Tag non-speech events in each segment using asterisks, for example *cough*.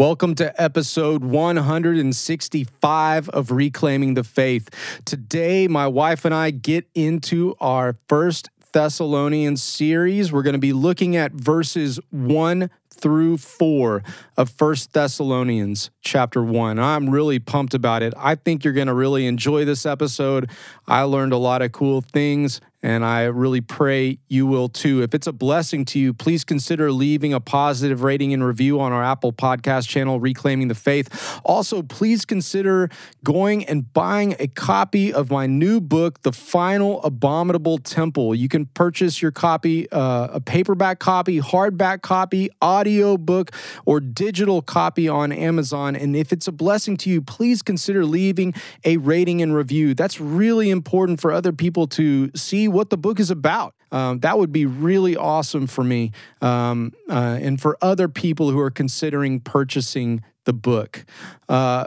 Welcome to episode 165 of Reclaiming the Faith. Today, my wife and I get into our first Thessalonians series. We're going to be looking at verses 1 through 4 of First Thessalonians chapter 1. I'm really pumped about it. I think you're going to really enjoy this episode. I learned a lot of cool things and I really pray you will too. If it's a blessing to you, please consider leaving a positive rating and review on our Apple Podcast channel, Reclaiming the Faith. Also, please consider going and buying a copy of my new book, The Final Abominable Temple. You can purchase your copy, uh, a paperback copy, hardback copy, audio book, or digital copy on Amazon. And if it's a blessing to you, please consider leaving a rating and review. That's really important for other people to see what the book is about. Um, that would be really awesome for me um, uh, and for other people who are considering purchasing the book. Uh,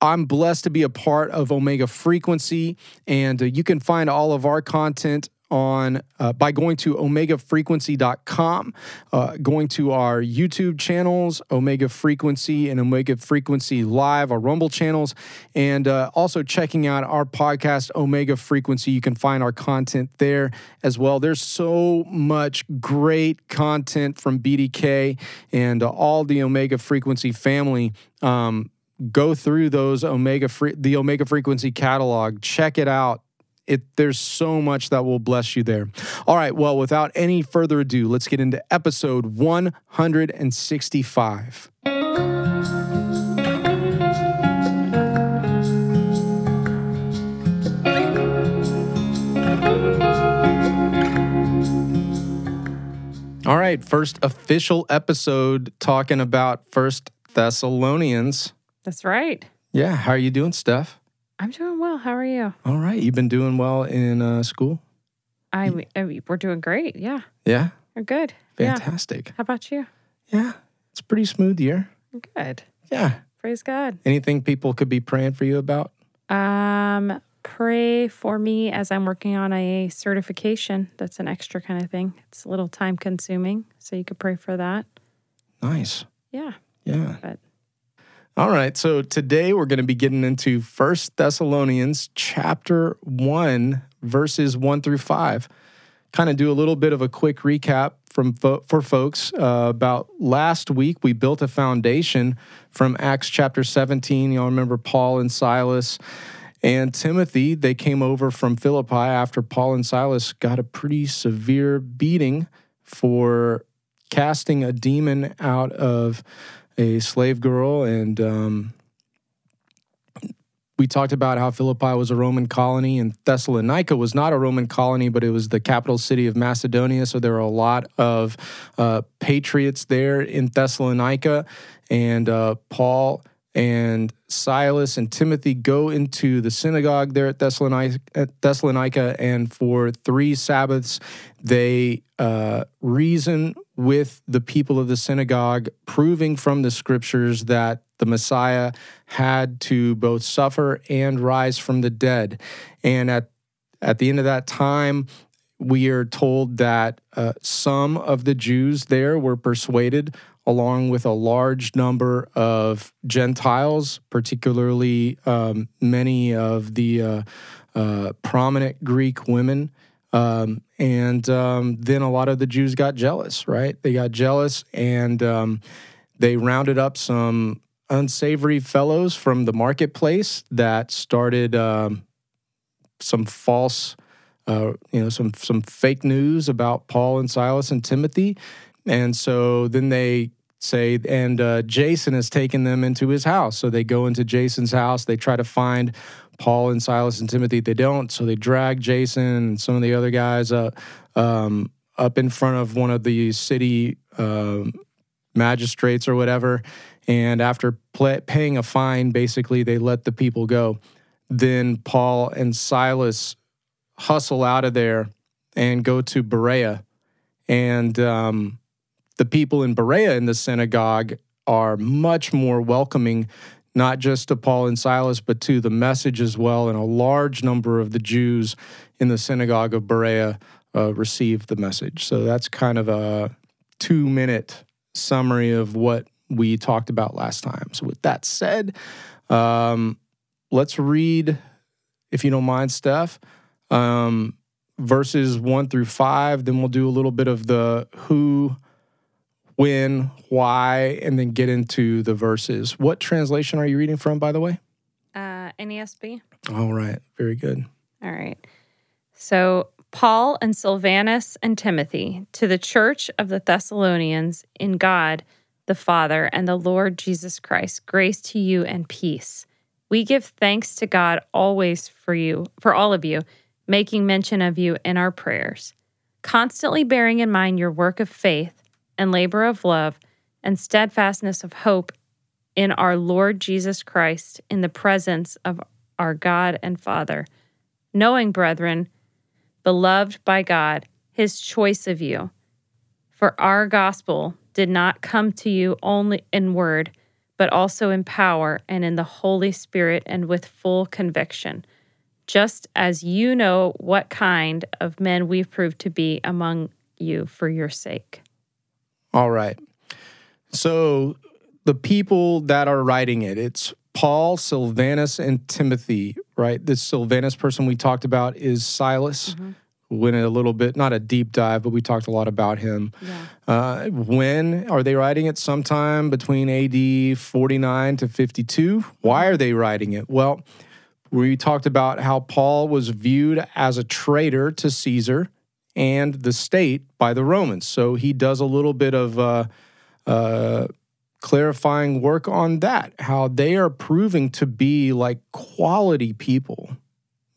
I'm blessed to be a part of Omega Frequency, and uh, you can find all of our content on uh, by going to omegafrequency.com uh, going to our youtube channels omega frequency and omega frequency live our rumble channels and uh, also checking out our podcast omega frequency. You can find our content there as well. There's so much great content from bdk and uh, all the omega frequency family. Um, go through those omega free the omega frequency catalog. Check it out it there's so much that will bless you there. All right, well, without any further ado, let's get into episode 165. All right, first official episode talking about First Thessalonians. That's right. Yeah, how are you doing, Steph? I'm doing well. How are you? All right. You've been doing well in uh, school? I, I we're doing great. Yeah. Yeah. We're good. Fantastic. Yeah. How about you? Yeah. It's a pretty smooth year. Good. Yeah. Praise God. Anything people could be praying for you about? Um, pray for me as I'm working on a certification. That's an extra kind of thing. It's a little time consuming, so you could pray for that. Nice. Yeah. Yeah. But all right. So today we're going to be getting into First Thessalonians chapter 1 verses 1 through 5. Kind of do a little bit of a quick recap from fo- for folks uh, about last week we built a foundation from Acts chapter 17. Y'all remember Paul and Silas and Timothy, they came over from Philippi after Paul and Silas got a pretty severe beating for casting a demon out of a slave girl, and um, we talked about how Philippi was a Roman colony and Thessalonica was not a Roman colony, but it was the capital city of Macedonia. So there were a lot of uh, patriots there in Thessalonica, and uh, Paul and Silas and Timothy go into the synagogue there at Thessalonica, at Thessalonica and for three Sabbaths, they uh, reason with the people of the synagogue, proving from the scriptures that the Messiah had to both suffer and rise from the dead. And at, at the end of that time, we are told that uh, some of the Jews there were persuaded along with a large number of Gentiles, particularly um, many of the uh, uh, prominent Greek women. Um, and um, then a lot of the Jews got jealous, right? They got jealous and um, they rounded up some unsavory fellows from the marketplace that started um, some false. Uh, you know, some some fake news about Paul and Silas and Timothy, and so then they say, and uh, Jason has taken them into his house. So they go into Jason's house. They try to find Paul and Silas and Timothy. They don't. So they drag Jason and some of the other guys up, um, up in front of one of the city um, magistrates or whatever. And after paying a fine, basically, they let the people go. Then Paul and Silas hustle out of there and go to Berea. And um, the people in Berea in the synagogue are much more welcoming, not just to Paul and Silas, but to the message as well. And a large number of the Jews in the synagogue of Berea uh, received the message. So that's kind of a two minute summary of what we talked about last time. So, with that said, um, let's read, if you don't mind, Steph, um, verses one through five. Then we'll do a little bit of the who, when, why, and then get into the verses. What translation are you reading from, by the way? Uh, NASB. All right. Very good. All right. So, Paul and Silvanus and Timothy to the church of the Thessalonians in God the Father and the Lord Jesus Christ, grace to you and peace. We give thanks to God always for you, for all of you, making mention of you in our prayers, constantly bearing in mind your work of faith and labor of love and steadfastness of hope in our Lord Jesus Christ in the presence of our God and Father, knowing, brethren, beloved by God, his choice of you. For our gospel did not come to you only in word, but also in power and in the Holy Spirit and with full conviction, just as you know what kind of men we've proved to be among you for your sake. All right. So the people that are writing it, it's Paul, Silvanus, and Timothy, right? This Silvanus person we talked about is Silas. Mm-hmm. Went a little bit, not a deep dive, but we talked a lot about him. Yeah. Uh, when are they writing it? Sometime between AD 49 to 52. Why are they writing it? Well, we talked about how Paul was viewed as a traitor to Caesar and the state by the Romans. So he does a little bit of uh, uh, clarifying work on that, how they are proving to be like quality people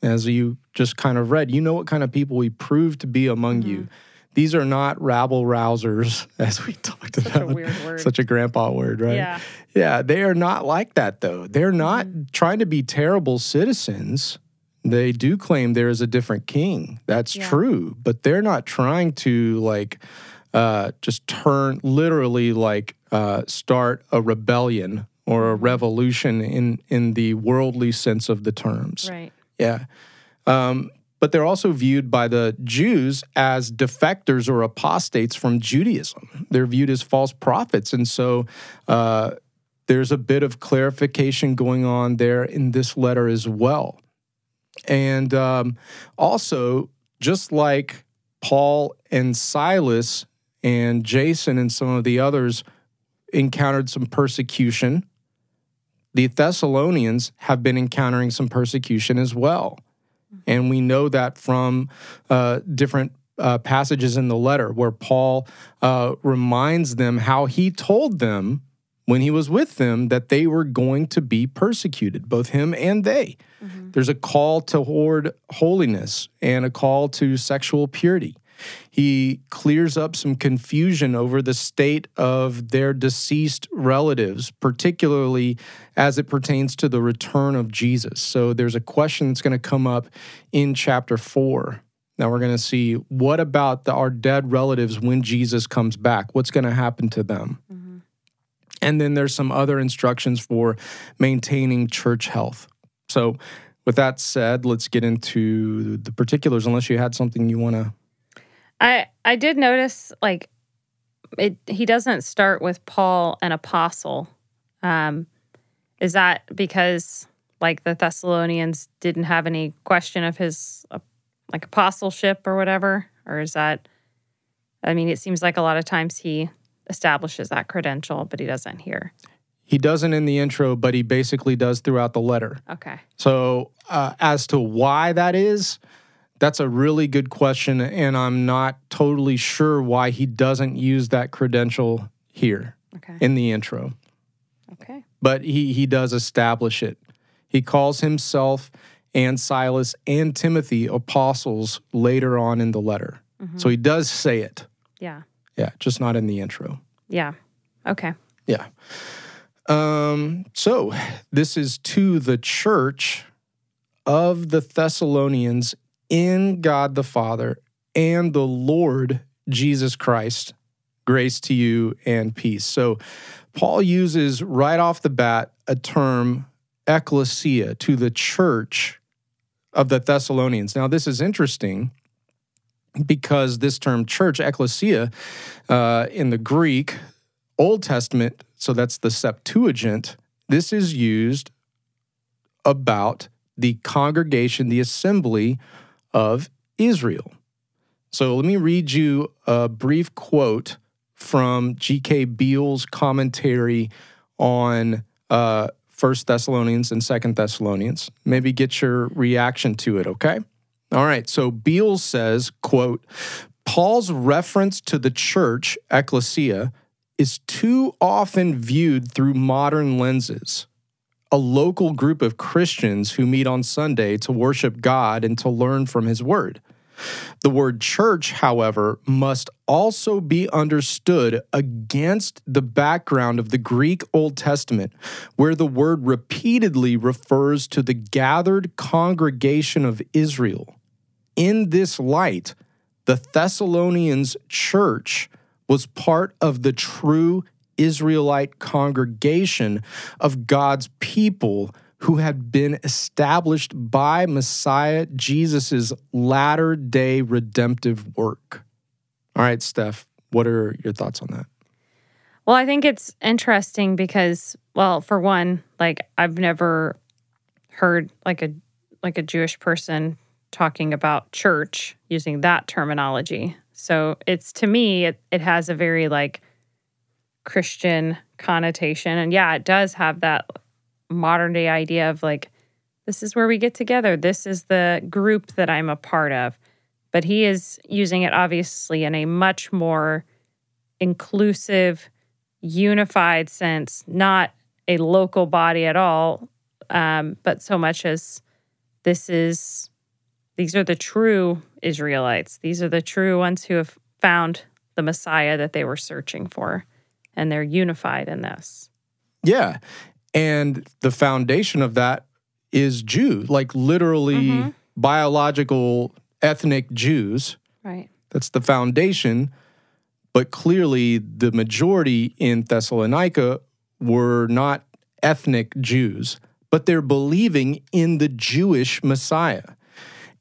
as you just kind of read. You know what kind of people we prove to be among mm-hmm. you. These are not rabble rousers, *laughs* as we talked Such about. A weird word. Such a grandpa word, right? Yeah. Yeah, they are not like that, though. They're not mm-hmm. trying to be terrible citizens. They do claim there is a different king. That's yeah. true. But they're not trying to, like, uh, just turn literally, like, uh, start a rebellion or a mm-hmm. revolution in, in the worldly sense of the terms. Right. Yeah. Um, but they're also viewed by the Jews as defectors or apostates from Judaism. They're viewed as false prophets. And so uh, there's a bit of clarification going on there in this letter as well. And um, also, just like Paul and Silas and Jason and some of the others encountered some persecution the Thessalonians have been encountering some persecution as well. And we know that from uh, different uh, passages in the letter where Paul uh, reminds them how he told them when he was with them that they were going to be persecuted, both him and they. Mm-hmm. There's a call to toward holiness and a call to sexual purity. He clears up some confusion over the state of their deceased relatives, particularly as it pertains to the return of Jesus. So there's a question that's going to come up in chapter four. Now we're going to see what about the, our dead relatives when Jesus comes back? What's going to happen to them? Mm-hmm. And then there's some other instructions for maintaining church health. So, with that said, let's get into the particulars, unless you had something you want to I I did notice like it he doesn't start with Paul an apostle. Um is that because like the Thessalonians didn't have any question of his uh, like apostleship or whatever or is that I mean it seems like a lot of times he establishes that credential but he doesn't here. He doesn't in the intro, but he basically does throughout the letter. Okay. So, uh, as to why that is, that's a really good question, and I'm not totally sure why he doesn't use that credential here okay. in the intro. Okay. But he he does establish it. He calls himself and Silas and Timothy apostles later on in the letter. Mm-hmm. So he does say it. Yeah. Yeah, just not in the intro. Yeah. Okay. Yeah. Um, so this is to the church of the Thessalonians in God the Father and the Lord Jesus Christ. Grace to you and peace. So, Paul uses right off the bat a term, ecclesia, to the church of the Thessalonians. Now, this is interesting because this term church, ecclesia, uh, in the Greek, Old Testament so that's the Septuagint, this is used about the congregation, the assembly of Israel. So let me read you a brief quote from G.K. Beale's commentary on uh, First Thessalonians and Second Thessalonians. Maybe get your reaction to it, okay? All right. So Beale says, quote, Paul's reference to the church, ecclesia, is too often viewed through modern lenses. A local group of Christians who meet on Sunday to worship God and to learn from his word. The word church, however, must also be understood against the background of the Greek Old Testament, where the word repeatedly refers to the gathered congregation of Israel. In this light, the Thessalonians church was part of the true Israelite congregation of God's people who had been established by Messiah Jesus' latter day redemptive work. All right, Steph, what are your thoughts on that? Well, I think it's interesting because, well, for one, like I've never heard like a like a Jewish person talking about church using that terminology. So it's to me, it, it has a very like Christian connotation. And yeah, it does have that modern day idea of like, this is where we get together. This is the group that I'm a part of. But he is using it obviously in a much more inclusive, unified sense, not a local body at all, um, but so much as this is, these are the true Israelites. These are the true ones who have found the Messiah that they were searching for, and they're unified in this. Yeah. And the foundation of that is Jew, like literally mm-hmm. biological ethnic Jews. Right. That's the foundation. But clearly, the majority in Thessalonica were not ethnic Jews, but they're believing in the Jewish Messiah.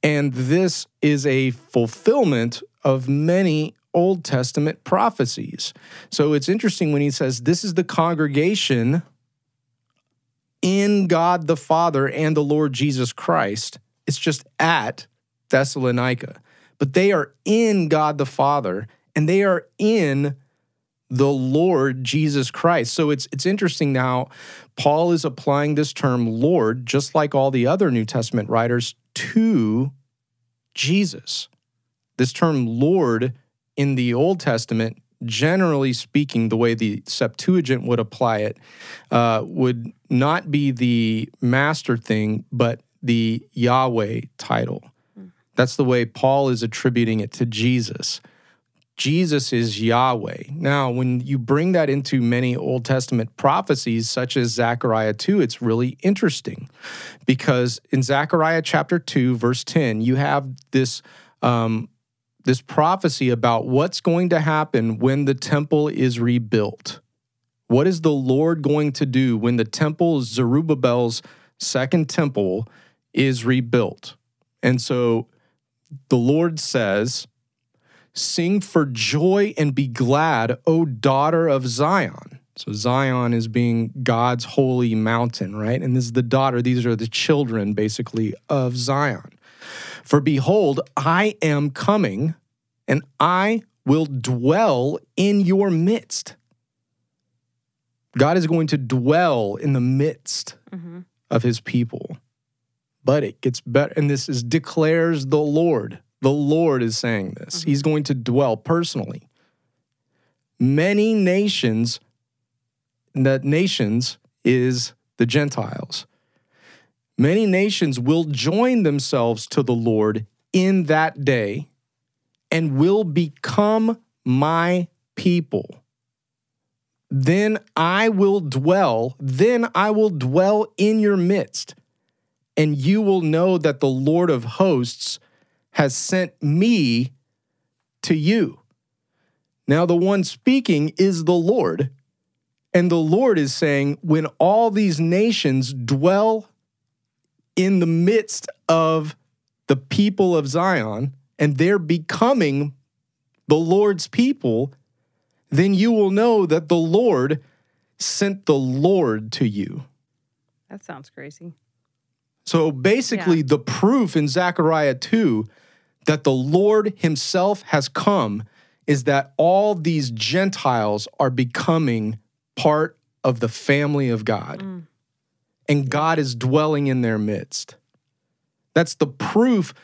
And this is a fulfillment of many Old Testament prophecies. So it's interesting when he says, This is the congregation in God the Father and the Lord Jesus Christ. It's just at Thessalonica. But they are in God the Father and they are in the Lord Jesus Christ. So it's it's interesting now Paul is applying this term Lord just like all the other New Testament writers to Jesus. This term Lord in the Old Testament generally speaking, the way the Septuagint would apply it, uh, would not be the master thing, but the Yahweh title. That's the way Paul is attributing it to Jesus. Jesus is Yahweh. Now, when you bring that into many Old Testament prophecies, such as Zechariah 2, it's really interesting because in Zechariah chapter 2, verse 10, you have this um, this prophecy about what's going to happen when the temple is rebuilt. What is the Lord going to do when the temple, Zerubbabel's second temple, is rebuilt? And so the Lord says, Sing for joy and be glad, O daughter of Zion. So Zion is being God's holy mountain, right? And this is the daughter, these are the children, basically, of Zion. For behold, I am coming, and I will dwell in your midst. God is going to dwell in the midst mm-hmm. of his people. But it gets better. And this is declares the Lord. The Lord is saying this. Mm-hmm. He's going to dwell personally. Many nations, that nations is the Gentiles. Many nations will join themselves to the Lord in that day and will become my people. Then I will dwell, then I will dwell in your midst, and you will know that the Lord of hosts has sent me to you. Now, the one speaking is the Lord. And the Lord is saying, when all these nations dwell in the midst of the people of Zion and they're becoming the Lord's people, then you will know that the Lord sent the Lord to you. That sounds crazy. So basically, Yeah. the proof in Zechariah 2 that the Lord himself has come is that all these Gentiles are becoming part of the family of God. Mm. And God is dwelling in their midst. That's the proof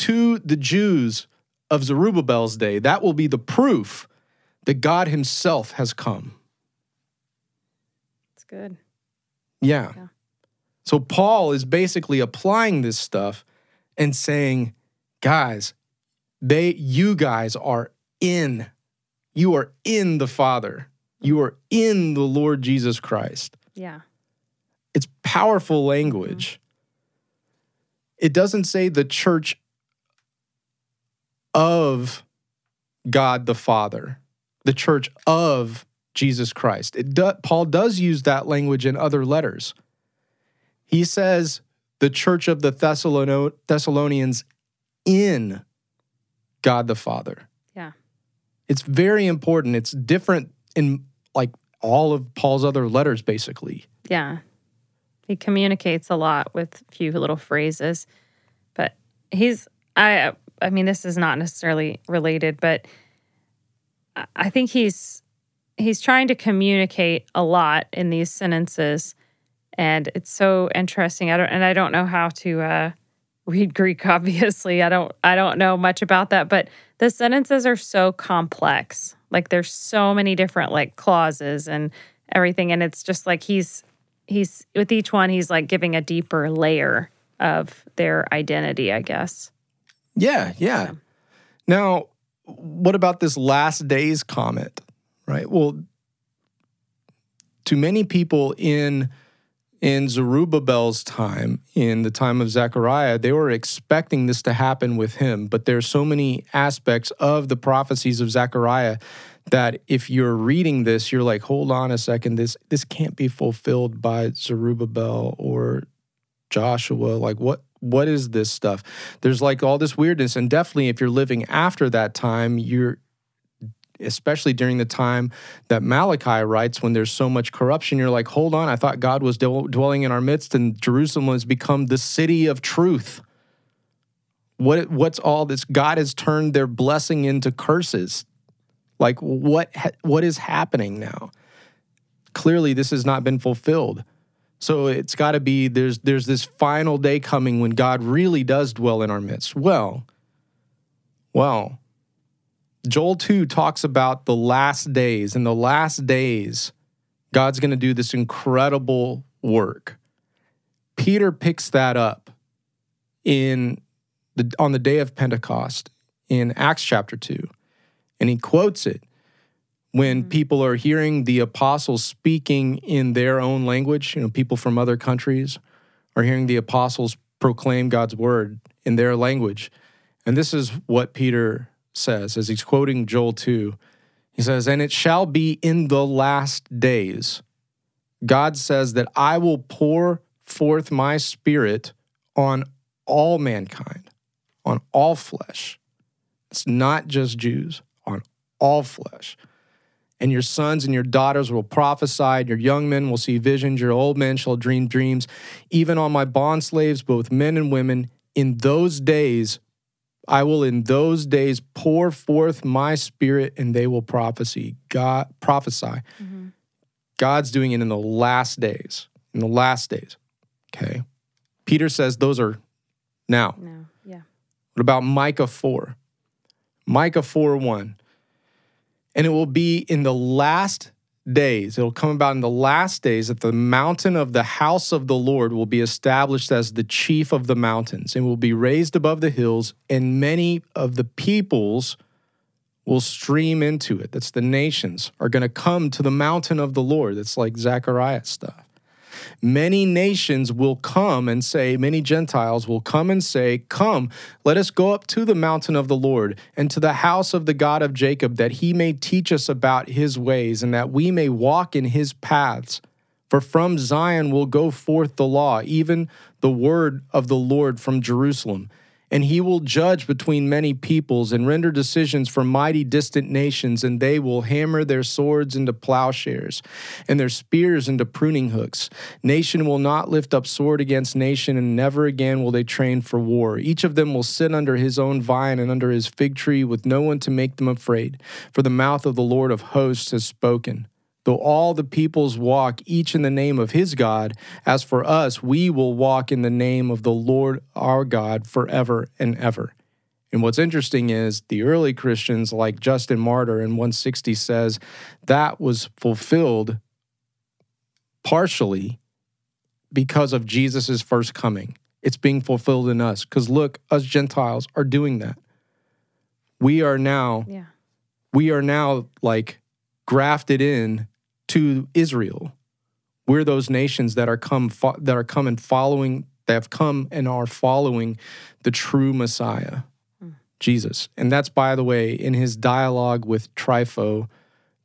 to the Jews of Zerubbabel's day. That will be the proof that God himself has come. It's good. Yeah. Yeah. So Paul is basically applying this stuff and saying, guys, they you guys are in. You are in the Father. You are in the Lord Jesus Christ. Yeah. It's powerful language. Mm-hmm. It doesn't say the church of God the Father, the church of Jesus Christ. It do, Paul does use that language in other letters. He says the church of the Thessalon- Thessalonians in God the Father. Yeah. It's very important. It's different in like all of Paul's other letters, basically. Yeah. He communicates a lot with few little phrases. But he's I I mean this is not necessarily related, but I think he's he's trying to communicate a lot in these sentences and it's so interesting. I don't and I don't know how to uh read Greek *laughs* obviously. I don't I don't know much about that, but the sentences are so complex. Like there's so many different like clauses and everything and it's just like he's he's with each one he's like giving a deeper layer of their identity, I guess. Yeah, yeah. Now, what about this last days comment? Right. Well, to many people in in Zerubbabel's time, in the time of Zechariah, they were expecting this to happen with him. But there's so many aspects of the prophecies of Zechariah that if you're reading this, you're like, hold on a second, this this can't be fulfilled by Zerubbabel or Joshua. Like what what is this stuff? There's like all this weirdness. And definitely if you're living after that time, you're especially during the time that Malachi writes, when there's so much corruption, you're like, hold on, I thought God was dwell- dwelling in our midst and Jerusalem has become the city of truth. What, what's all this? God has turned their blessing into curses. Like, what, ha- what is happening now? Clearly, this has not been fulfilled. So it's got to be there's there's this final day coming when God really does dwell in our midst. Well, well, Joel 2 talks about the last days. In the last days, God's going to do this incredible work. Peter picks that up in the on the day of Pentecost in Acts chapter 2. And he quotes it when mm-hmm. people are hearing the apostles speaking in their own language, you know, people from other countries are hearing the apostles proclaim God's word in their language. And this is what Peter says as he's quoting Joel 2. He says, And it shall be in the last days, God says that I will pour forth my spirit on all mankind, on all flesh. It's not just Jews, on all flesh. And your sons and your daughters will prophesy, your young men will see visions, your old men shall dream dreams. Even on my bond slaves, both men and women, in those days, I will in those days pour forth my spirit, and they will prophecy. God prophesy. Mm-hmm. God's doing it in the last days. In the last days. Okay. Peter says those are now. No. Yeah. What about Micah 4? Micah 4 1. And it will be in the last days, it'll come about in the last days that the mountain of the house of the Lord will be established as the chief of the mountains and will be raised above the hills, and many of the peoples will stream into it. That's the nations are going to come to the mountain of the Lord. That's like Zechariah stuff many nations will come and say, many Gentiles will come and say, Come, let us go up to the mountain of the Lord and to the house of the God of Jacob, that he may teach us about his ways and that we may walk in his paths. For from Zion will go forth the law, even the word of the Lord from Jerusalem. And he will judge between many peoples and render decisions for mighty distant nations, and they will hammer their swords into plowshares and their spears into pruning hooks. Nation will not lift up sword against nation, and never again will they train for war. Each of them will sit under his own vine and under his fig tree, with no one to make them afraid. For the mouth of the Lord of hosts has spoken. Though all the peoples walk each in the name of his God, as for us, we will walk in the name of the Lord our God forever and ever. And what's interesting is the early Christians, like Justin Martyr in 160, says that was fulfilled partially because of Jesus' first coming. It's being fulfilled in us. Because look, us Gentiles are doing that. We are now, Yeah. we are now like grafted in to Israel. We're those nations that are come fo- that are coming following that have come and are following the true Messiah, Jesus. And that's by the way in his dialogue with Trypho,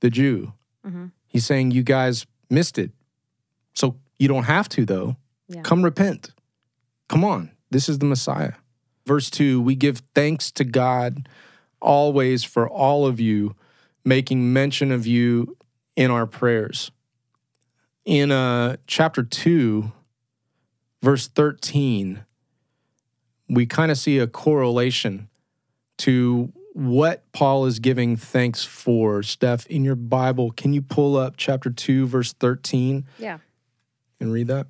the Jew. Mhm. He's saying you guys missed it. So you don't have to though. Yeah. Come repent. Come on. This is the Messiah. Verse 2, we give thanks to God always for all of you making mention of you in our prayers. In uh, chapter 2, verse 13, we kind of see a correlation to what Paul is giving thanks for. Steph, in your Bible, can you pull up chapter 2, verse 13 Yeah. and read that?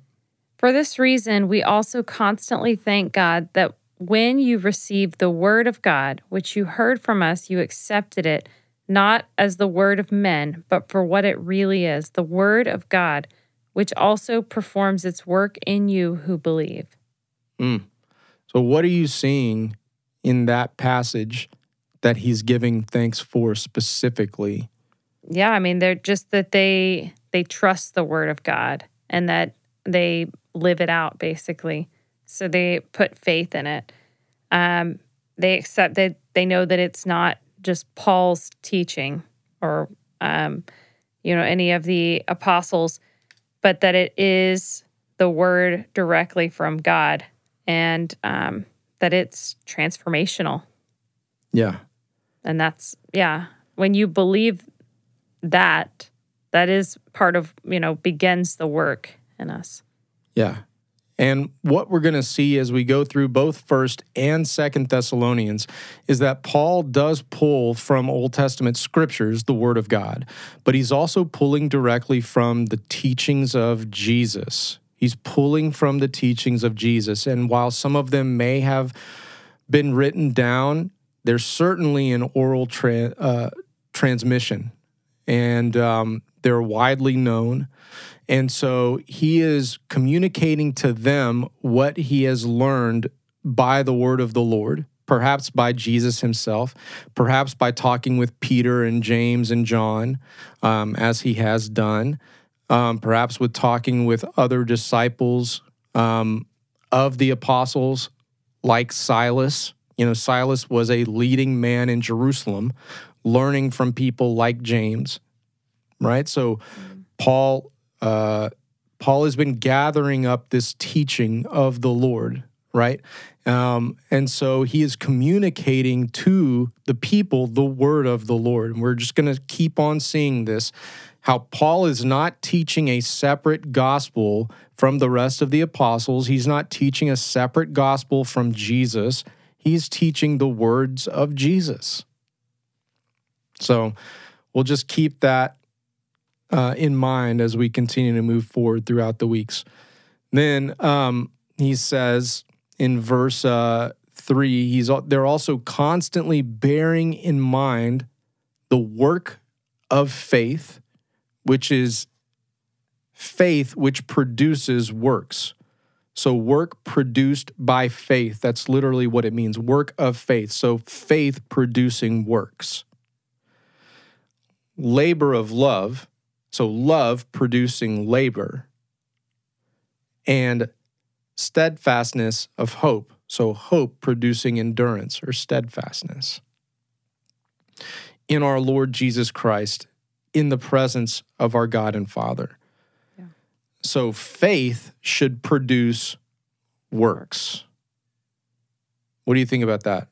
For this reason, we also constantly thank God that when you received the word of God, which you heard from us, you accepted it, not as the word of men, but for what it really is the word of God, which also performs its work in you who believe. So, what are you seeing in that passage that he's giving thanks for specifically? Yeah, I mean, they're just that they they trust the word of God and that they live it out basically. So they put faith in it. Um, they accept that they know that it's not just Paul's teaching or um, you know any of the apostles, but that it is the word directly from God and um, that it's transformational. Yeah. And that's yeah, when you believe that that is part of, you know, begins the work in us. Yeah. And what we're going to see as we go through both 1st and 2nd Thessalonians is that Paul does pull from Old Testament scriptures the word of God, but he's also pulling directly from the teachings of Jesus. He's pulling from the teachings of Jesus. And while some of them may have been written down, there's certainly an oral tra- uh, transmission, and um, they're widely known. And so he is communicating to them what he has learned by the word of the Lord, perhaps by Jesus himself, perhaps by talking with Peter and James and John, um, as he has done, um, perhaps with talking with other disciples um, of the apostles, like Silas. You know, Silas was a leading man in Jerusalem, learning from people like James, right? So, Paul uh, Paul has been gathering up this teaching of the Lord, right? Um, and so he is communicating to the people the word of the Lord. And we're just going to keep on seeing this how Paul is not teaching a separate gospel from the rest of the apostles, he's not teaching a separate gospel from Jesus. He's teaching the words of Jesus. So we'll just keep that uh, in mind as we continue to move forward throughout the weeks. Then um, he says in verse uh, three, he's they're also constantly bearing in mind the work of faith, which is faith which produces works. So, work produced by faith. That's literally what it means work of faith. So, faith producing works. Labor of love. So, love producing labor. And steadfastness of hope. So, hope producing endurance or steadfastness. In our Lord Jesus Christ, in the presence of our God and Father. So faith should produce works. What do you think about that?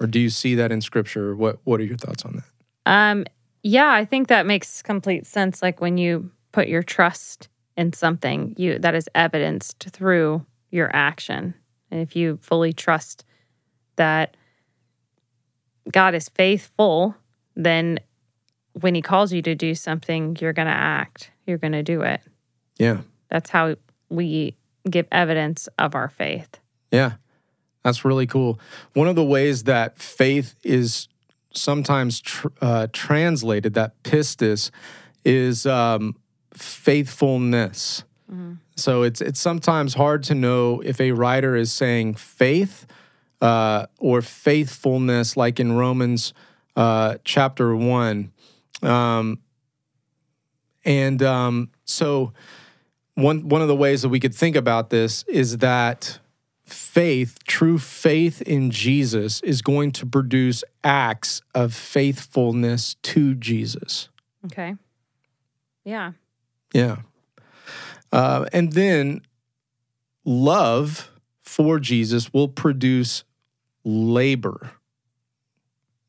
Or do you see that in scripture? What what are your thoughts on that? Um, yeah, I think that makes complete sense. Like when you put your trust in something, you that is evidenced through your action. And if you fully trust that God is faithful, then when he calls you to do something, you're going to act. You're going to do it. Yeah. That's how we give evidence of our faith. Yeah. That's really cool. One of the ways that faith is sometimes tr- uh, translated, that pistis, is um, faithfulness. So it's it's sometimes hard to know if a writer is saying faith uh, or faithfulness, like in Romans uh, chapter one. Um, and um, so one one of the ways that we could think about this is that faith, true faith in Jesus, is going to produce acts of faithfulness to Jesus. Okay. Yeah. Yeah. Uh, and then love for Jesus will produce labor.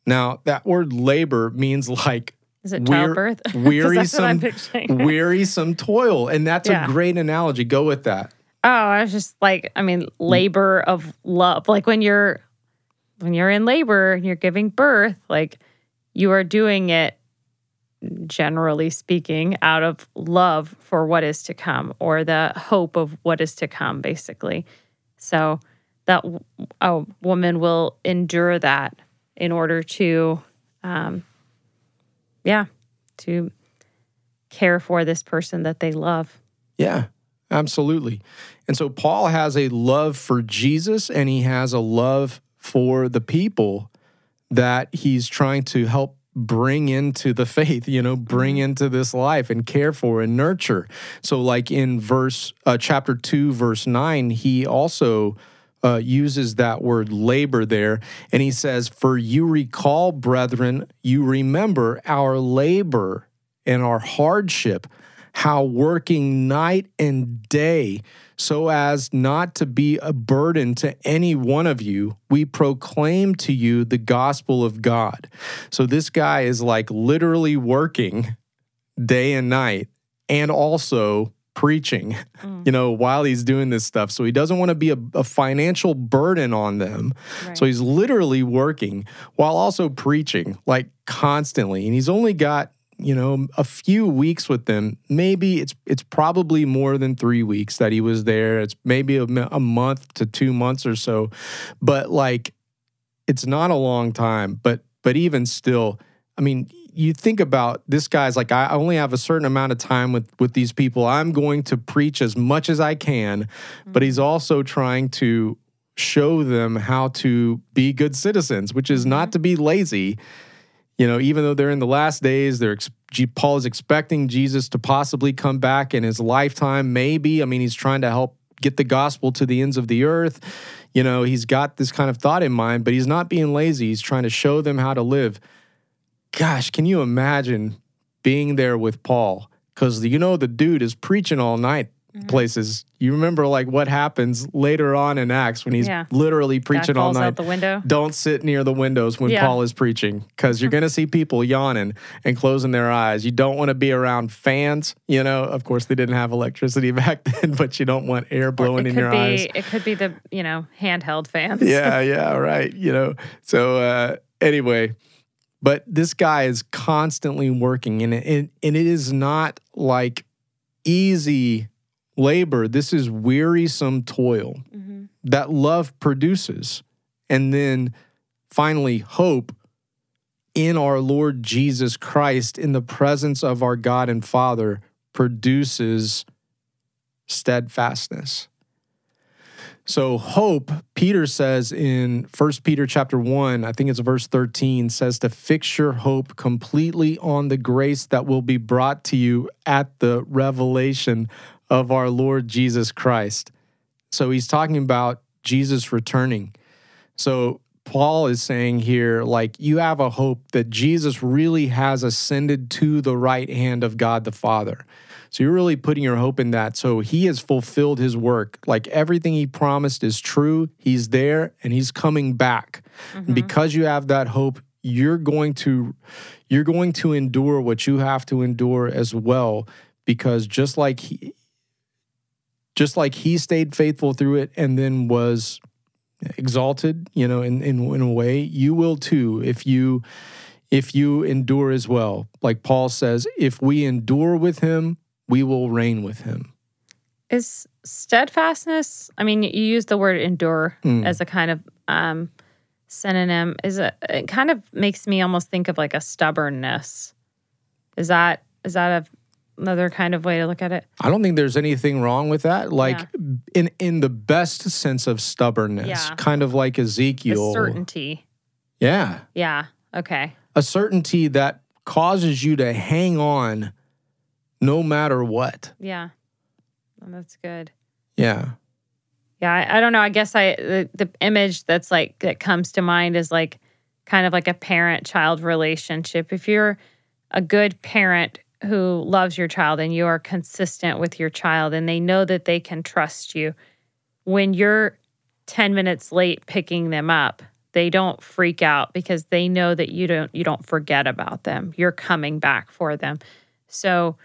Now, that word labor means like Is it childbirth? *laughs* wearisome, wearisome toil. And that's Yeah. a great analogy. Go with that. Oh, I was just like, I mean, labor of love. Like when you're when you're in labor and you're giving birth, like you are doing it generally speaking out of love for what is to come or the hope of what is to come basically. So that a woman will endure that in order to um yeah, to care for this person that they love. Yeah, absolutely. And so Paul has a love for Jesus and he has a love for the people that he's trying to help bring into the *laughs* faith, you know, bring into this life and care for and nurture. So like in verse uh, chapter 2 verse 9, he also uh, uses that word labor there. And he says, For you recall, brethren, you remember our labor and our hardship, how working night and day, so as not to be a burden to any one of you, we proclaim to you the gospel of God. So this guy is like literally working day and night and also preaching, mm. you know, while he's doing this stuff. So he doesn't want to be a, a financial burden on them. So he's literally working while also preaching like constantly. And he's only got, you know, a few weeks with them. Maybe it's it's probably more than 3 weeks that he was there. It's maybe a month to 2 months or so. But like it's not a long time, but but even still, I mean, you think about this guy's like I only have a certain amount of time with with these people. I'm going to preach as much as I can, but he's mm-hmm. also trying to show them how to be good citizens, which is not mm-hmm. to be lazy. You know, even though they're in the last days, they're Paul is expecting Jesus to possibly come back in his lifetime. Maybe, I mean, he's trying to help get the gospel to the ends of the earth. You know, he's got this kind of thought in mind, but he's not being lazy. He's trying to show them how to live. Gosh, can you imagine being there with Paul? Because you know the dude is preaching all night Mm-hmm. places. You remember like what happens later on in Acts when he's Yeah. literally preaching all night. the window. Don't sit near the windows when Yeah. Paul is preaching because you're going to see people yawning and closing their eyes. You don't want to be around fans. You know, of course, they didn't have electricity *laughs* back then, but you don't want air blowing in your be eyes. it could be the, you know, handheld fans. yeah, *laughs* yeah, right. You know, so uh, anyway, but this guy is constantly working, and it, and and it is not like easy labor. This is wearisome toil Mhm. that love produces, and then finally hope in our Lord Jesus Christ in the presence of our God and Father produces steadfastness. So hope, Peter says in 1 Peter chapter 1, I think it's verse 13, says to fix your hope completely on the grace that will be brought to you at the revelation of our Lord Jesus Christ. So he's talking about Jesus returning. So Paul is saying here, like, you have a hope that Jesus really has ascended to the right hand of God the Father. So you're really putting your hope in that. So he has fulfilled his work. Like everything he promised is true. He's there and he's coming back. And mm-hmm. because you have that hope, you're going to you're going to endure what you have to endure as well because just like he just like he stayed faithful through it and then was exalted, you know, in, in in a way, you will too if you if you endure as well. Like Paul says, if we endure with him, we will reign with him. Is steadfastness? I mean, you use the word endure Mm. as a kind of um, synonym. Is it? It kind of makes me almost think of like a stubbornness. Is that is that a, another kind of way to look at it? I don't think there's anything wrong with that. Like Yeah. in in the best sense of stubbornness, Yeah. kind of like Ezekiel. certainty. Yeah. Yeah. Okay. A certainty that causes you to hang on no matter what. Yeah. Well, that's good. Yeah. Yeah, I, I don't know. I guess I the, the image that's like that comes to mind is like kind of like a parent child relationship. If you're a good parent who loves your child and you are consistent with your child and they know that they can trust you, when you're 10 minutes late picking them up, they don't freak out because they know that you don't you don't forget about them. You're coming back for them. So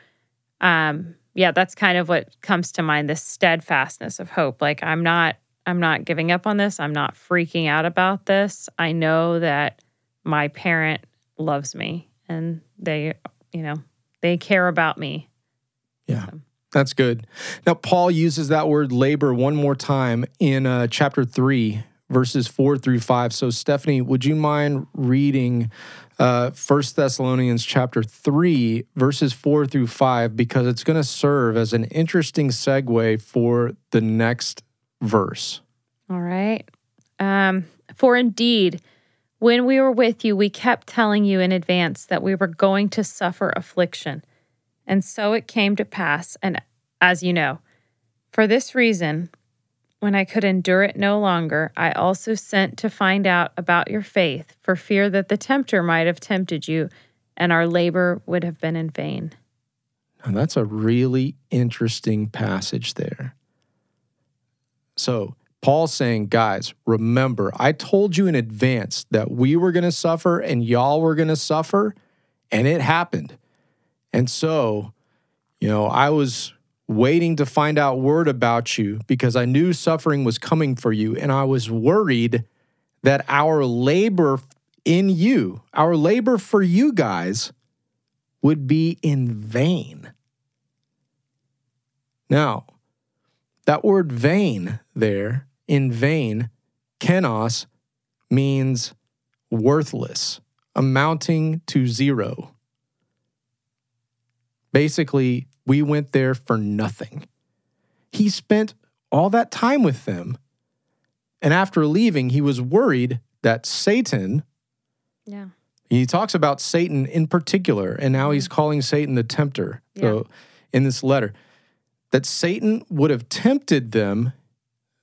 um yeah, that's kind of what comes to mind this steadfastness of hope. Like I'm not I'm not giving up on this. I'm not freaking out about this. I know that my parent loves me and they, you know, they care about me. Yeah. That's good. Now, Paul uses that word labor one more time in uh, chapter 3, verses 4 through 5. So, Stephanie, would you mind reading uh, 1 Thessalonians chapter 3, verses 4 through 5, because it's going to serve as an interesting segue for the next verse. All right. Um, for indeed, when we were with you, we kept telling you in advance that we were going to suffer affliction. And so it came to pass, and as you know, for this reason, when I could endure it no longer, I also sent to find out about your faith, for fear that the tempter might have tempted you, and our labor would have been in vain. Now, that's a really interesting passage there. So, Paul's saying, guys, remember, I told you in advance that we were going to suffer and y'all were going to suffer, and it happened. And so, you know, I was waiting to find out word about you because I knew suffering was coming for you. And I was worried that our labor in you, our labor for you guys, would be in vain. Now, that word vain there, in vain, kenos, means worthless, amounting to zero. Basically, we went there for nothing. He spent all that time with them. And after leaving, he was worried that Satan, Yeah. he talks about Satan in particular, and now he's mm-hmm. calling Satan the tempter. So in this letter, that Satan would have tempted them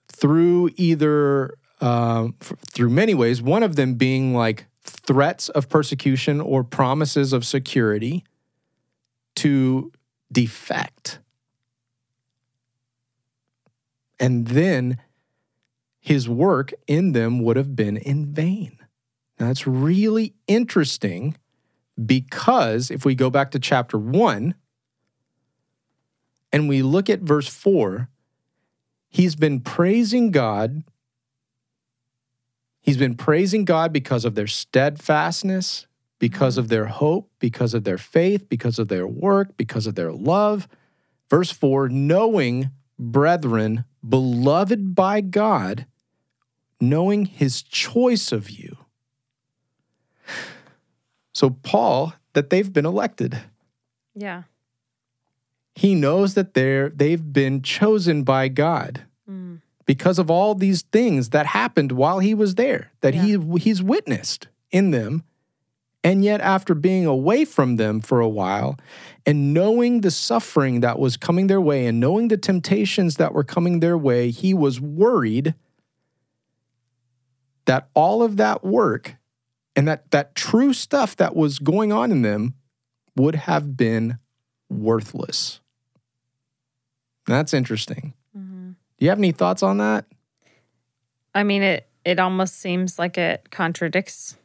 through either um, f- through many ways. One of them being like threats of persecution or promises of security to defect, and then his work in them would have been in vain. Now, that's really interesting because if we go back to chapter one and we look at verse four, he's been praising God. He's been praising God because of their steadfastness, because of their hope, because of their faith, because of their work, because of their love. Verse 4 knowing, brethren, beloved by God, knowing his choice of you. So, Paul, that they've been elected. Yeah. He knows that they're they've been chosen by God Mm. because of all these things that happened while he was there, that he he's witnessed in them. And yet, after being away from them for a while and knowing the suffering that was coming their way and knowing the temptations that were coming their way, he was worried that all of that work and that, that true stuff that was going on in them would have been worthless. That's interesting. Mm-hmm. Do you have any thoughts on that? I mean, it it almost seems like it contradicts,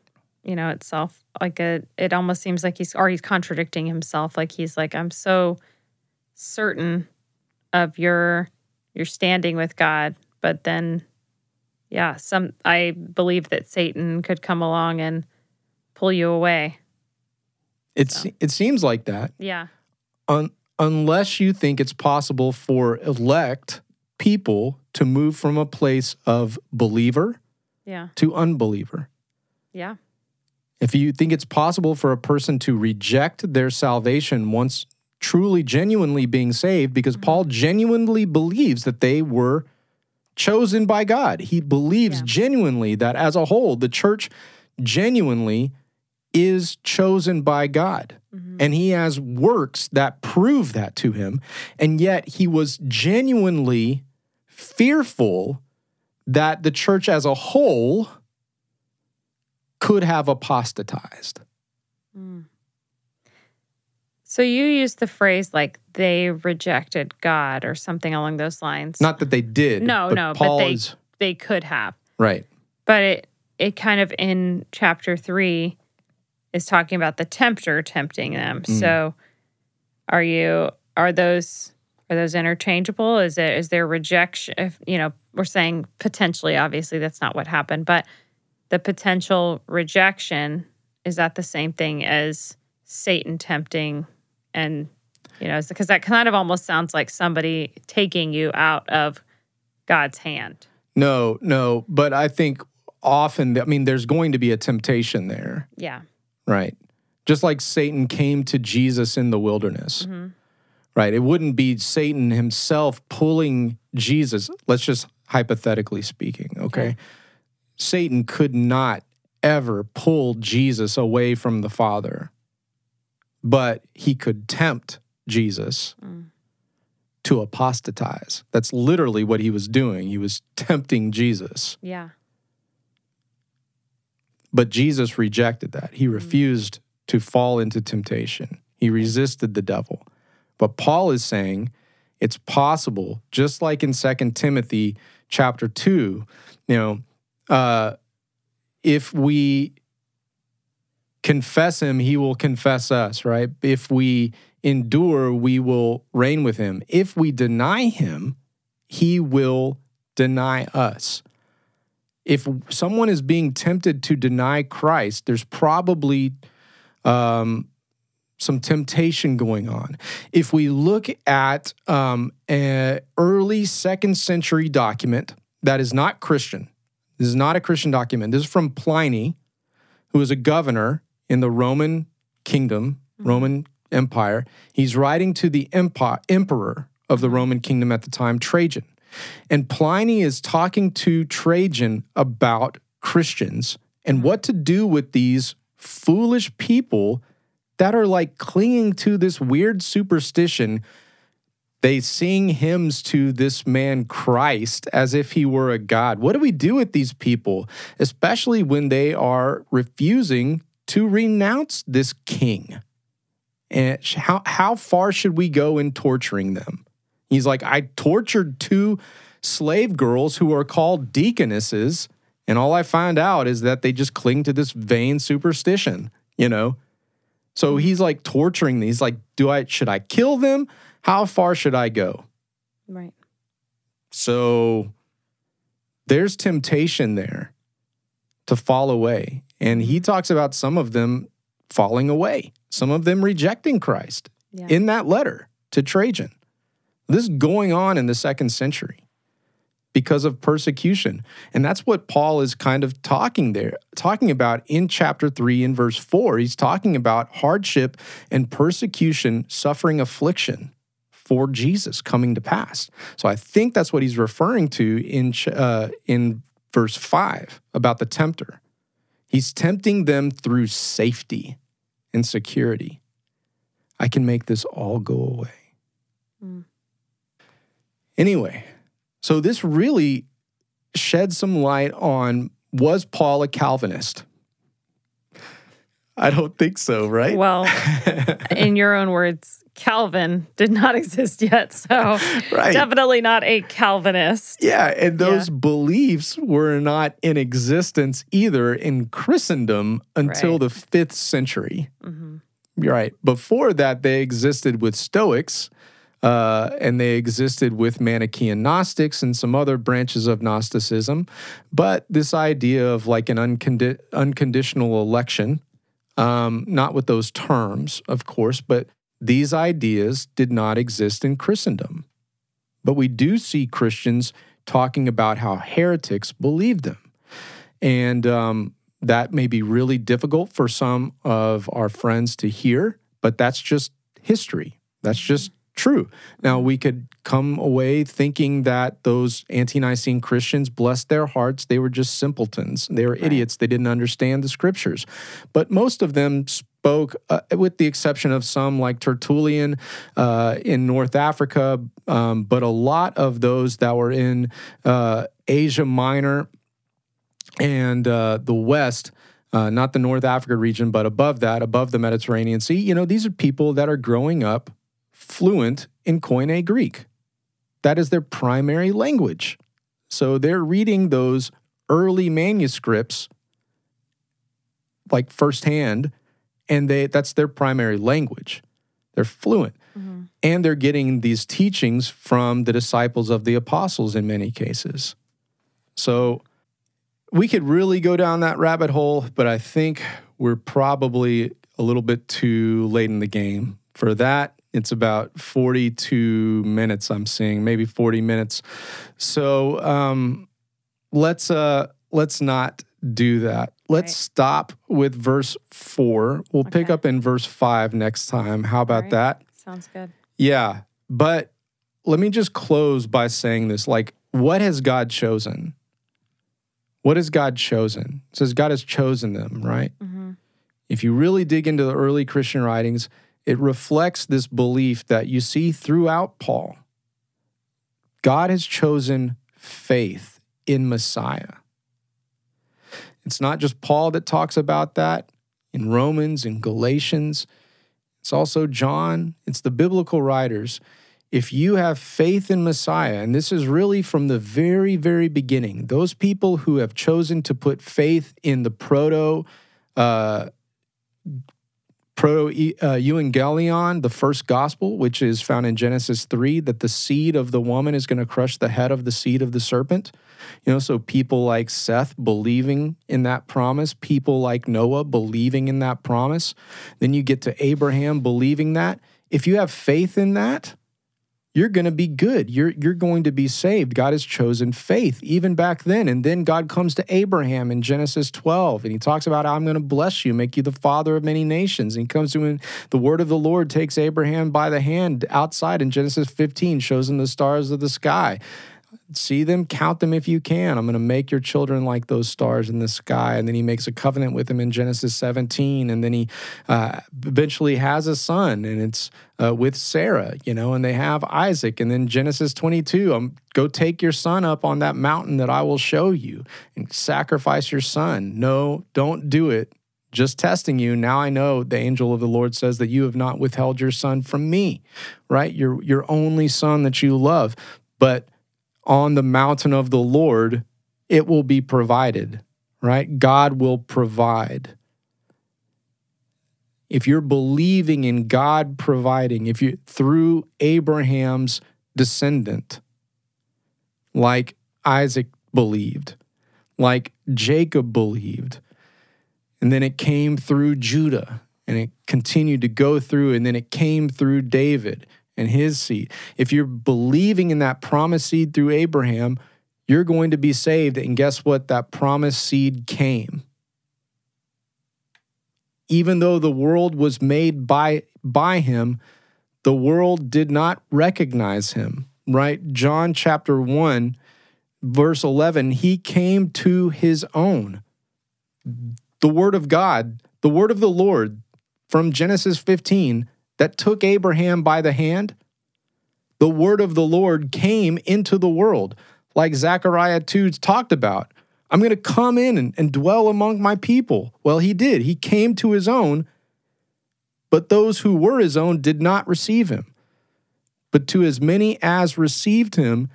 you know, itself. Like it, it almost seems like he's or he's contradicting himself. Like he's like, I'm so certain of your your standing with God, but then, yeah, some I believe that Satan could come along and pull you away. It's So. it seems like that. Yeah, Un- unless you think it's possible for elect people to move from a place of believer yeah, to unbeliever. yeah, If you think it's possible for a person to reject their salvation once truly, genuinely being saved, because mm-hmm. Paul genuinely believes that they were chosen by God. He believes Yeah. genuinely that as a whole, the church genuinely is chosen by God. Mm-hmm. And he has works that prove that to him. And yet he was genuinely fearful that the church as a whole could have apostatized. Mm. So you used the phrase like they rejected God or something along those lines. Not that they did. No, but no, but they- is they could have. right. But it it kind of in chapter 3 is talking about the tempter tempting them. Mm. So are you are those are those interchangeable? Is it is there rejection if you know, we're saying potentially obviously that's not what happened, but the potential rejection is that the same thing as Satan tempting and you know, because that kind of almost sounds like somebody taking you out of God's hand. No, no, but I think often, I mean, there's going to be a temptation there, Yeah. Right? Just like Satan came to Jesus in the wilderness, Mhm. right? It wouldn't be Satan himself pulling Jesus. Let's just hypothetically speaking, okay? Okay. Satan could not ever pull Jesus away from the Father, but he could tempt Jesus Mm. to apostatize. That's literally what he was doing. He was *laughs* tempting Jesus. Yeah. But Jesus rejected that. He refused to fall into temptation. He resisted the devil. But Paul is saying it's possible, just like in 2 Timothy chapter 2, you know, uh, if we confess him, he will confess us, right? If we endure, we will reign with him. If we deny him, he will deny us if someone is being tempted to deny Christ, there's probably um, some temptation going on. If we look at um, an early second century document that is not Christian, this is not a Christian document. This is from Pliny, who was a governor in the Roman kingdom, Roman Empire. He's writing to the emperor of the Roman kingdom at the time, Trajan. And Pliny is talking to Trajan about Christians and mm-hmm. what to do with these foolish people that are like clinging to this weird superstition. They sing hymns to this man Christ as if he were a god. What do we do with these people, especially when they are refusing to renounce this king? And how, how far should we go in torturing them? He's like, I tortured two slave girls who are called deaconesses, and all I find out is that they just cling to this vain superstition, you know? So he's like torturing these. Like, do I should I kill them? How far should I go? Right. So there's temptation there to fall away. And he talks about some of them falling away, some of them rejecting Christ Yeah. in that letter to Trajan. This is going on in the second century because of persecution. And that's what Paul is kind of talking there, talking about in chapter 3 in verse 4. He's talking about hardship and persecution, suffering affliction for Jesus coming to pass. So I think that's what he's referring to in uh, in verse 5 about the tempter. He's tempting them through safety and security. I can make this all go away. Mm. Anyway, so this really sheds some light on was Paul a Calvinist? I don't think so, right? Well, *laughs* in your own words, Calvin did not *laughs* exist yet. So Right. definitely not a Calvinist. Yeah, and those Yeah. beliefs were not in existence either in Christendom until Right. the fifth century. Mhm. You're right. Before that, they existed with Stoics, uh, and they existed with Manichaean Gnostics and some other branches of Gnosticism. But this idea of like an uncondi- unconditional election, um, not with those terms, of course, but these ideas did not exist in Christendom. But we do see Christians talking about how heretics believed them. And um, that may be really difficult for some of our friends to hear, but that's just history. That's just true. Now, we could come away thinking that those Ante-Nicene Christians, bless their hearts, they were just simpletons. They were idiots. They didn't understand the scriptures. But most of them spoke, uh, with the exception of some like Tertullian uh, in North Africa, um, but a lot of those that were in uh, Asia Minor and uh, the West, uh, not the North Africa region, but above that, above the Mediterranean Sea, you know, these are people that are growing up fluent in Koine Greek. That is their primary language. So they're reading those early manuscripts like firsthand, and they that's their primary language. They're fluent. Mhm. And they're getting these teachings from the disciples of the apostles in many cases. So we could really go down that rabbit hole, but I think we're probably a little bit too late in the game for that. It's about 42 minutes I'm seeing, maybe 40 minutes. So um, let's uh, let's not do that. Let's Right. stop with verse 4. We'll pick up in verse 5 next time. How about right. that? Sounds good. Yeah. But let me just close by saying this like, what has God chosen? What has God chosen? It says God has chosen them, right? hmm If you really dig into the early Christian writings, it reflects this belief that you see throughout Paul. God has chosen faith in Messiah. It's not just Paul that talks about that in Romans, and Galatians. It's also John, it's the biblical writers. If you have faith in Messiah, and this is really from the very, very beginning, those people who have chosen to put faith in the proto, uh, proto uh, evangelion, the first gospel, which is found in Genesis 3, that the seed of the woman is going to crush the head of the seed of the serpent. You know, so people like Seth believing in that promise, people like Noah believing in that promise. Then you get to Abraham believing that. If you have faith in that, you're going to be good. You're you're going to be saved. God has chosen faith even back then. And then God comes to Abraham in Genesis 12 and he talks about I'm going to bless you, make you the father of many nations. And he comes to him the word of the Lord takes Abraham by the hand outside in Genesis 15 shows him the stars of the sky. See them, count them if you can. I'm going to make your children like those stars in the sky. And then he makes a covenant with them in Genesis 17. And then he uh, eventually has a son, and it's uh, with Sarah, you know, and they have Isaac. And then Genesis 22, um, go take your son up on that mountain that I will show you and sacrifice your son. No, don't do it. Just testing you. Now I know the angel of the Lord says that you have not withheld your son from me, right? Your, your only son that you love. But on the mountain of the Lord, it will be provided, right? God will provide. If you're believing in God providing, if you through Abraham's descendant, like Isaac believed, like Jacob believed, and then it came through Judah and it continued to go through, and then it came through David and his seed. If you're believing in that promised seed through Abraham, you're going to be saved. And guess what? That promised seed came. Even though the world was made by, by him, the world did not recognize him, right? John chapter 1, verse 11, he came to his own. The word of God, the word of the Lord from Genesis 15 that took Abraham by the hand, the word of the Lord came into the world, like Zechariah 2 talked about. I'm going to come in and, and dwell among my people. Well, he did. He came to his own, but those who were his own did not receive him. But to as many as received him,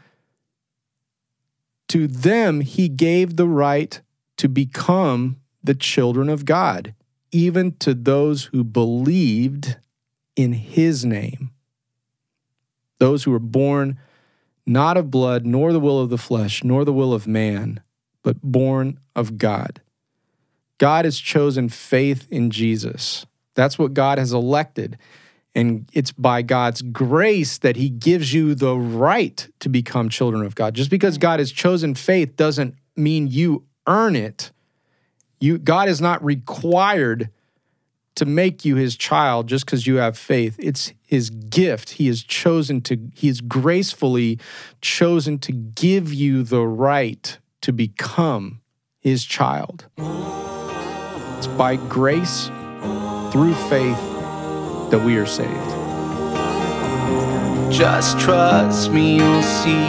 to them he gave the right to become the children of God, even to those who believed in his name. Those who are born not of blood, nor the will of the flesh, nor the will of man, but born of God. God has chosen faith in Jesus. That's what God has elected. And it's by God's grace that He gives you the right to become children of God. Just because God has chosen faith doesn't mean you earn it. You, God is not required to make you his child just because you have faith. It's his gift. He has chosen to, he has gracefully chosen to give you the right to become his child. It's by grace through faith that we are saved. Just trust me, you'll see.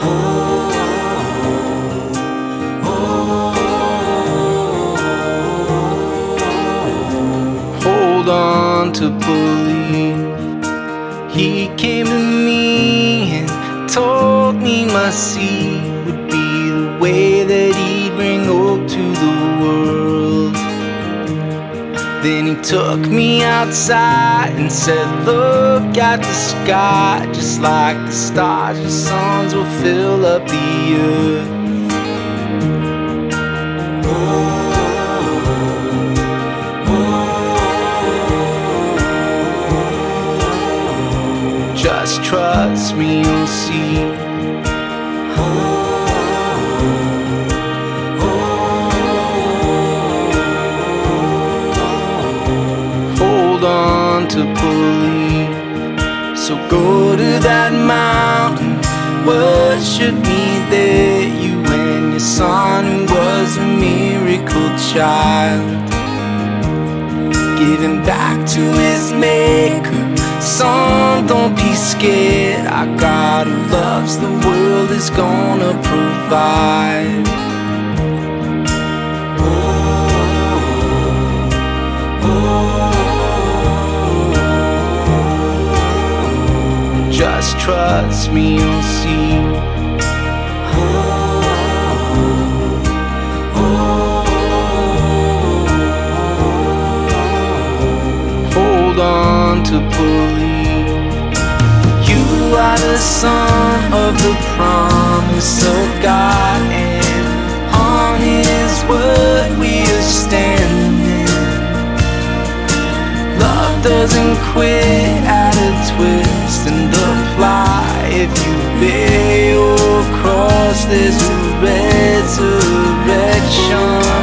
Hold on to believe. He came to me and told me my seed would be the way that he'd bring hope to the world. Then he took me outside and said, Look at the sky, just like the stars, your sons will fill up the earth. Just trust me, you'll see. Hold on to believe. So go to that mountain, worship me there. You and your son, was a miracle child. Give him back to his maker. Son, don't be scared. Our God who loves the world is gonna provide. Just trust me, you'll see. To believe. You are the son of the promise of God, and on His word we are standing. Love doesn't quit at a twist and apply. If you bear your cross, there's a resurrection.